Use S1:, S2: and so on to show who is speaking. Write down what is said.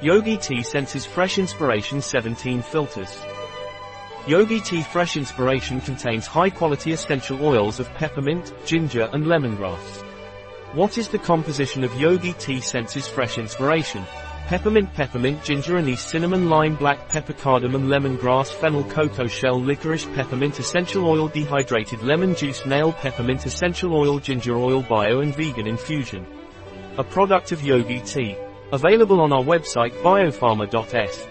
S1: Yogi Tea Senses Fresh Inspiration 17 Filters. Yogi Tea Fresh Inspiration contains high-quality essential oils of peppermint, ginger and lemongrass. What is the composition of Yogi Tea Senses Fresh Inspiration? Peppermint peppermint ginger anise cinnamon lime black pepper cardamom lemongrass fennel cocoa shell licorice peppermint essential oil dehydrated lemon juice nail peppermint essential oil ginger oil bio and vegan infusion. A product of Yogi Tea. Available on our website biopharma.s.